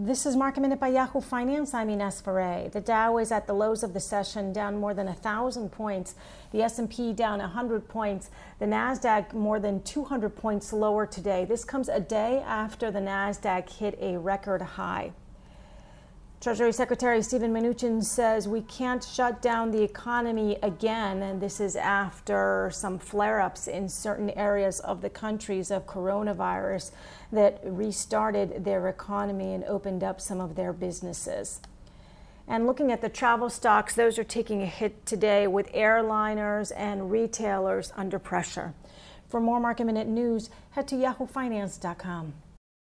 This is Market Minute by Yahoo Finance. I'm Ines Ferre. The Dow is at the lows of the session, down more than a thousand points. The S&P down 100 points. The Nasdaq more than 200 points lower today. This comes a day after the Nasdaq hit a record high. Treasury Secretary Steven Mnuchin says we can't shut down the economy again, and this is after some flare ups in certain areas of the countries of coronavirus that restarted their economy and opened up some of their businesses. And looking at the travel stocks, those are taking a hit today with airliners and retailers under pressure. For more market minute news, head to yahoofinance.com.